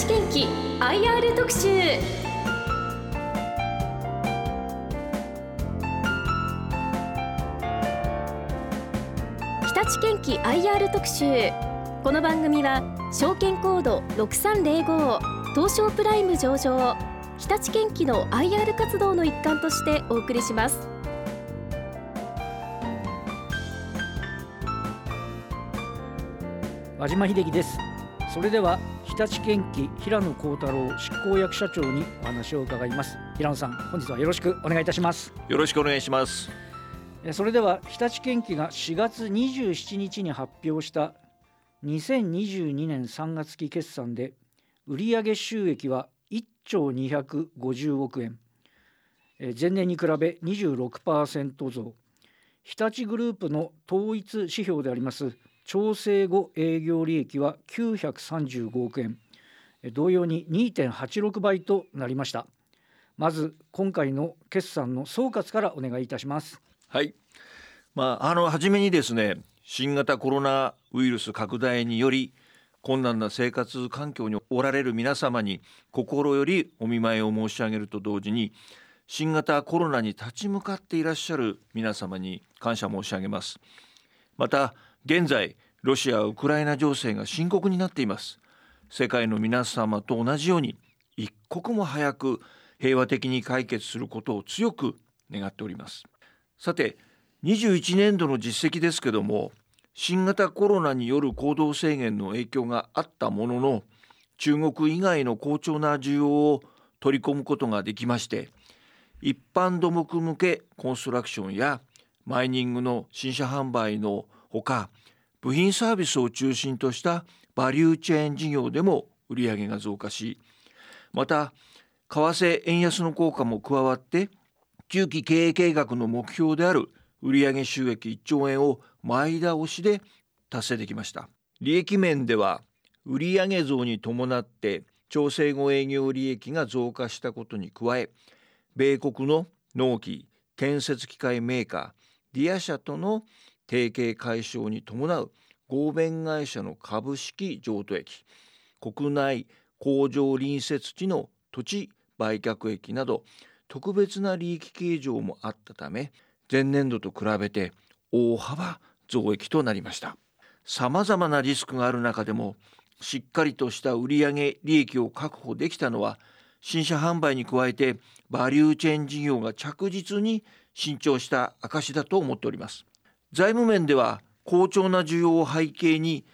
立健機 IR 特集。日立健機 IR 特集。この番組は証券コード6305東証プライム上場日立健機の IR 活動の一環としてお送りします。和島秀樹です。それでは立建機平野幸太郎執行役社長にお話を伺います。平野さん本日はよろしくお願いいたします。よろしくお願いします。それでは日立建機が4月27日に発表した2022年3月期決算で売上収益は1兆250億円前年に比べ26%増。日立グループの統一指標であります調整後営業利益は935億円。同様に2.86倍となりました。まず今回の決算の総括からお願いいたします。はい。まああの初めにですね新型コロナウイルス拡大により困難な生活環境におられる皆様に心よりお見舞いを申し上げると同時に新型コロナに立ち向かっていらっしゃる皆様に感謝申し上げます。また現在ロシア・ウクライナ情勢が深刻になっています。世界の皆様と同じように一刻も早く平和的に解決することを強く願っております。さて21年度の実績ですけども新型コロナによる行動制限の影響があったものの中国以外の好調な需要を取り込むことができまして一般土木向けコンストラクションやマイニングの新車販売のほか部品サービスを中心としたバリューチェーン事業でも売上が増加しまた為替円安の効果も加わって中期経営計画の目標である売上収益1兆円を前倒しで達成できました。利益面では売上増に伴って調整後営業利益が増加したことに加え米国の納期建設機械メーカーディア社との提携解消に伴う合弁会社の株式譲渡益国内工場隣接地の土地売却益など特別な利益計上もあったため前年度と比べて大幅増益となりました。さまざまなリスクがある中でもしっかりとした売上利益を確保できたのは新車販売に加えてバリューチェーン事業が着実に伸長した証だと思っております。財務面では好調な需要を背景に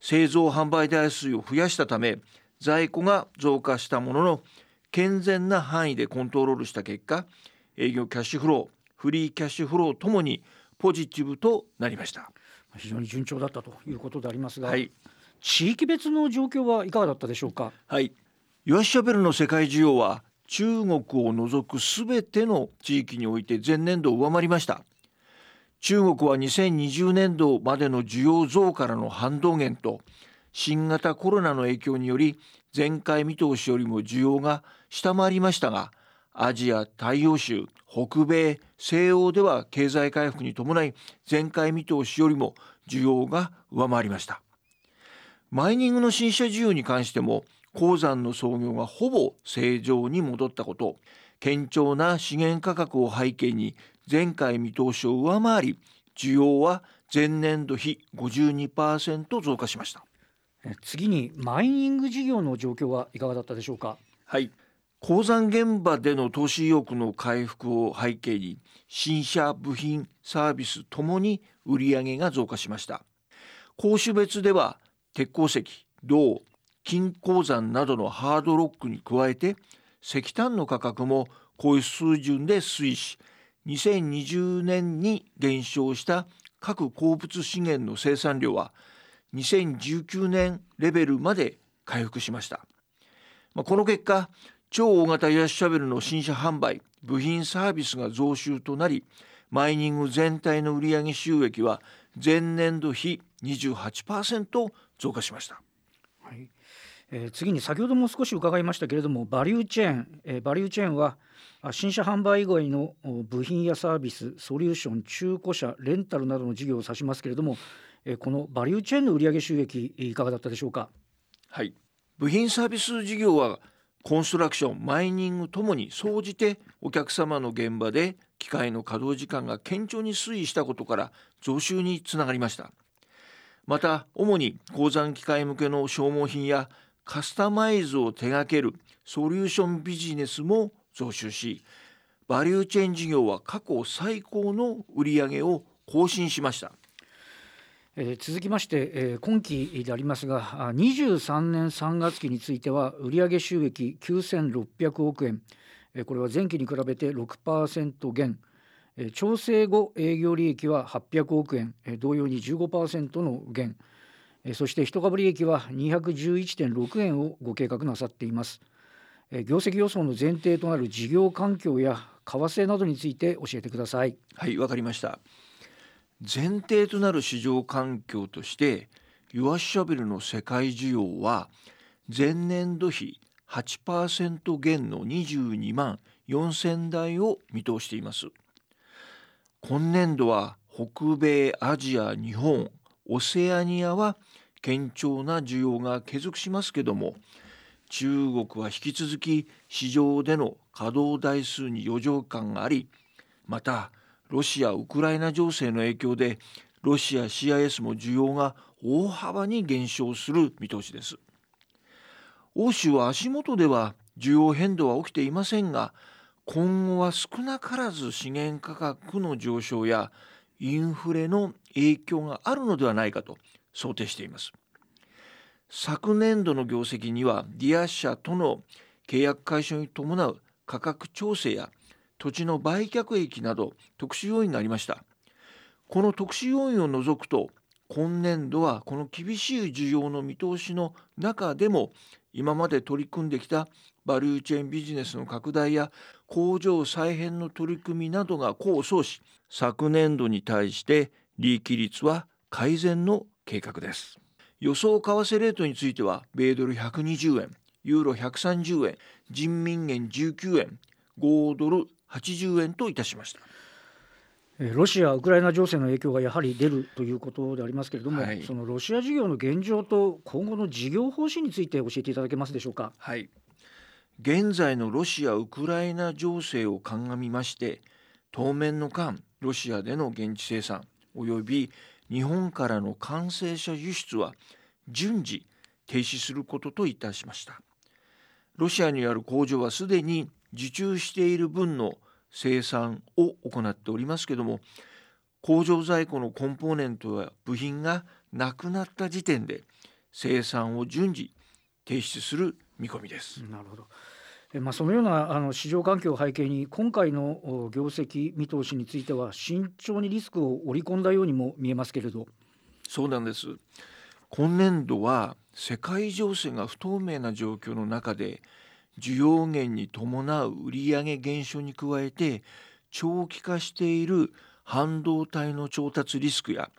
製造販売台数を増やしたため在庫が増加したものの健全な範囲でコントロールした結果営業キャッシュフローフリーキャッシュフローともにポジティブとなりました。非常に順調だったということでありますが、はい、地域別の状況はいかがだったでしょうか？はい。ユアシャベルの世界需要は中国を除くすべての地域において前年度を上回りました中国は2020年度までの需要増からの反動源と新型コロナの影響により前回見通しよりも需要が下回りましたがアジア太陽州北米西欧では経済回復に伴い前回見通しよりも需要が上回りました。マイニングの新車需要に関しても鉱山の操業がほぼ正常に戻ったこと。堅調な資源価格を背景に前回見通しを上回り需要は前年度比52%増加しました。次にマイニング事業の状況はいかがだったでしょうか？はい。鉱山現場での投資意欲の回復を背景に新車部品サービスともに売上が増加しました。鉱種別では鉄鉱石銅金鉱山などのハードロックに加えて石炭の価格も高水準で推移し2020年に減少した各鉱物資源の生産量は2019年レベルまで回復しました、まあ、この結果超大型ヤシシャベルの新車販売部品サービスが増収となりマイニング全体の売上収益は前年度比28%増加しました。はいえー、次に先ほども少し伺いましたけれどもバリューチェーン、えー、バリューチェーンは新車販売以外の部品やサービスソリューション中古車レンタルなどの事業を指しますけれども、えー、このバリューチェーンの売上収益いかがだったでしょうか？はい。部品サービス事業はコンストラクションマイニングともに総じてお客様の現場で機械の稼働時間が堅調に推移したことから増収につながりました。また主に鉱山機械向けの消耗品やカスタマイズを手掛けるソリューションビジネスも増収しバリューチェーン事業は過去最高の売上を更新しました、続きまして、今期でありますが23年3月期については売上収益9600億円、これは前期に比べて6%減、えー、調整後営業利益は800億円、同様に15%の減、そして一株利益は211.6円をご計画なさっています、え、業績予想の前提となる事業環境や為替などについて教えてください。はいわかりました。前提となる市場環境としてユアシャベルの世界需要は前年度比8%減の22万4,000台を見通しています。今年度は北米アジア日本オセアニアは堅調な需要が継続しますけども中国は引き続き市場での稼働台数に余剰感がありまたロシア・ウクライナ情勢の影響でロシア CIS も需要が大幅に減少する見通しです。欧州は足元では需要変動は起きていませんが今後は少なからず資源価格の上昇やインフレの影響があるのではないかと想定しています。昨年度の業績にはディア社との契約解消に伴う価格調整や土地の売却益など特殊要因がありました。この特殊要因を除くと今年度はこの厳しい需要の見通しの中でも今まで取り組んできたバリューチェーンビジネスの拡大や工場再編の取り組みなどが功を奏し昨年度に対して利益率は改善の計画です予想為替レートについては米ドル120円ユーロ130円人民元19円5ドル80円といたしました。ロシア・ウクライナ情勢の影響がやはり出るということでありますけれども、はい、そのロシア事業の現状と今後の事業方針について教えていただけますでしょうか？はい、現在のロシア・ウクライナ情勢を鑑みまして当面の間ロシアでの現地生産および日本からの完成車輸出は順次停止することといたしましたロシアにある工場はすでに受注している分の生産を行っておりますけども工場在庫のコンポーネントや部品がなくなった時点で生産を順次停止する見込みです。なるほど。まあ、そのようなあの市場環境を背景に今回の業績見通しについては慎重にリスクを織り込んだようにも見えますけれど。そうなんです。今年度は世界情勢が不透明な状況の中で需要減に伴う売上減少に加えて長期化している半導体の調達リスクや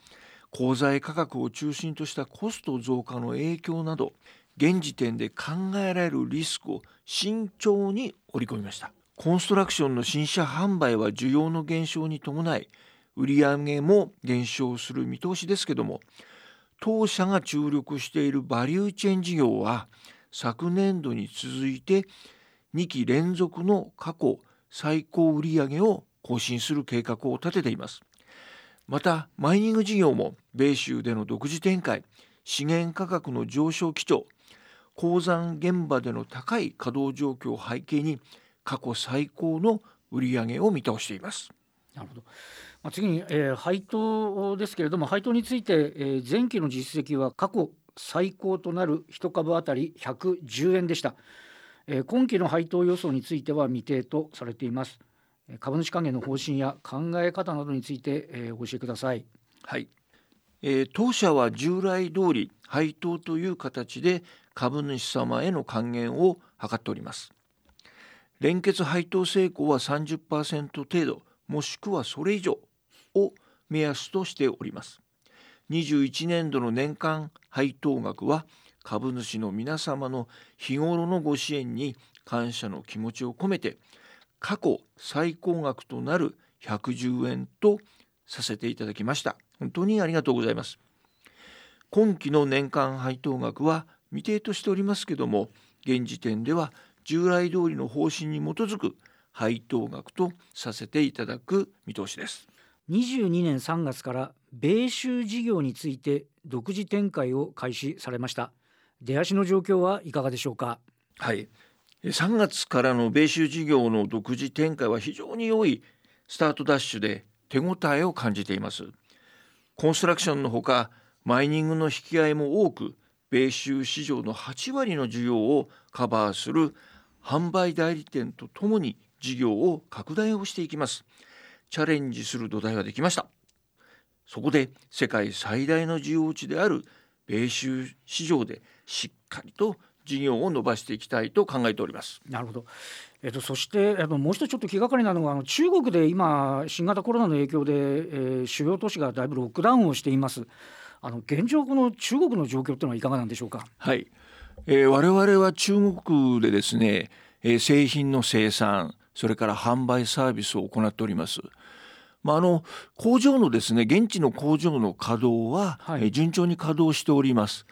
鋼材価格を中心としたコスト増加の影響など現時点で考えられるリスクを慎重に織り込みました。コンストラクションの新車販売は需要の減少に伴い売上も減少する見通しですけども当社が注力しているバリューチェーン事業は昨年度に続いて2期連続の過去最高売上を更新する計画を立てています。またマイニング事業も米州での独自展開資源価格の上昇基調鉱山現場での高い稼働状況を背景に過去最高の売上を見通しています。なるほど。まあ、次に、えー、配当ですけれども配当について、えー、前期の実績は過去最高となる1株当たり110円でした、えー、今期の配当予想については未定とされています。株主還元の方針や考え方などについて、えー、お教えください。はい、えー、当社は従来通り配当という形で株主様への還元を図っております。連結配当成功は30%程度もしくはそれ以上を目安としております。21年度の年間配当額は株主の皆様の日頃のご支援に感謝の気持ちを込めて過去最高額となる110円とさせていただきました。本当にありがとうございます。今期の年間配当額は未定としておりますけども現時点では従来通りの方針に基づく配当額とさせていただく見通しです。22年3月から米州事業について独自展開を開始されました。出足の状況はいかがでしょうか？はい。3月からの米州事業の独自展開は非常に良いスタートダッシュで手応えを感じています。コンストラクションのほかマイニングの引き合いも多く米州市場の8割の需要をカバーする販売代理店とともに事業を拡大をしていきます。チャレンジする土台ができました。そこで世界最大の需要地である米州市場でしっかりと事業を伸ばしていきたいと考えております。なるほど。えっと、そしてえっと、もう一つちょっと気がかりなのがあの中国で今新型コロナの影響で、えー、主要都市がだいぶロックダウンをしています。あの現状この中国の状況というのはいかがなんでしょうか？はい、えー、我々は中国でですね、えー、製品の生産それから販売サービスを行っておりますまあ、あの工場のですね現地の工場の稼働は、はい、順調に稼働しております。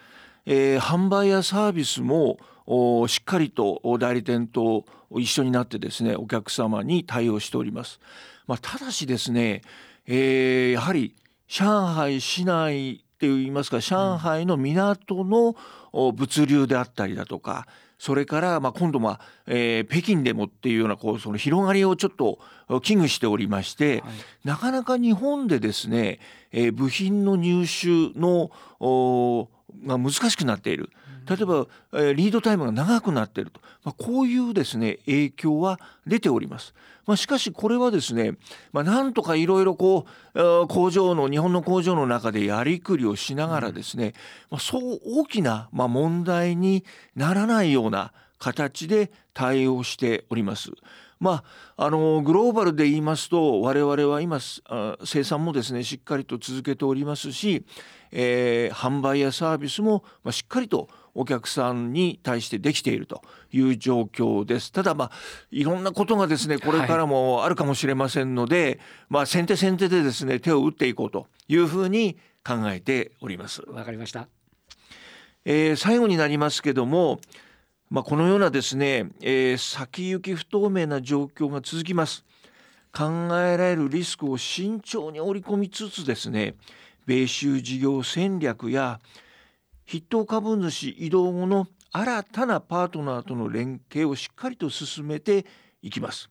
えー、販売やサービスもしっかりと代理店と一緒になってですねお客様に対応しております。まあ、ただしですね、えー、やはり上海市内っていいますか上海の港の物流であったりだとかそれからまあ今度は、えー、北京でもっていうようなこうその広がりをちょっと危惧しておりまして、はい、なかなか日本でですね、えー、部品の入手のが難しくなっている。例えば、えー、リードタイムが長くなっていると、まあ、こういうですね影響は出ております。まあ、しかしこれはですね、まあ、なんとかいろいろこう工場の日本の工場の中でやりくりをしながらですね、まあ、そう大きな、まあ、問題にならないような形で対応しております。まあ、あのグローバルで言いますと我々は今生産もですねしっかりと続けておりますし、えー、販売やサービスも、まあ、しっかりとお客さんに対してできているという状況です。ただまあいろんなことがですねこれからもあるかもしれませんので、はい、まあ先手先手でですね手を打っていこうというふうに考えております。わかりました。えー、最後になりますけども、まあ、このようなですね、えー、先行き不透明な状況が続きます。考えられるリスクを慎重に織り込みつつですね米州事業戦略や筆頭株主移動後の新たなパートナーとの連携をしっかりと進めていきます。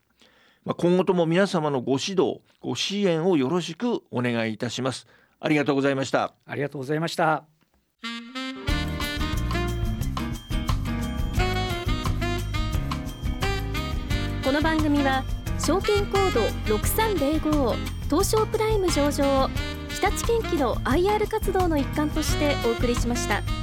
まあ、今後とも皆様のご指導、ご支援をよろしくお願いいたします。ありがとうございました。ありがとうございました。この番組は証券コード6305東証プライム上場日立建機の IR 活動の一環としてお送りしました。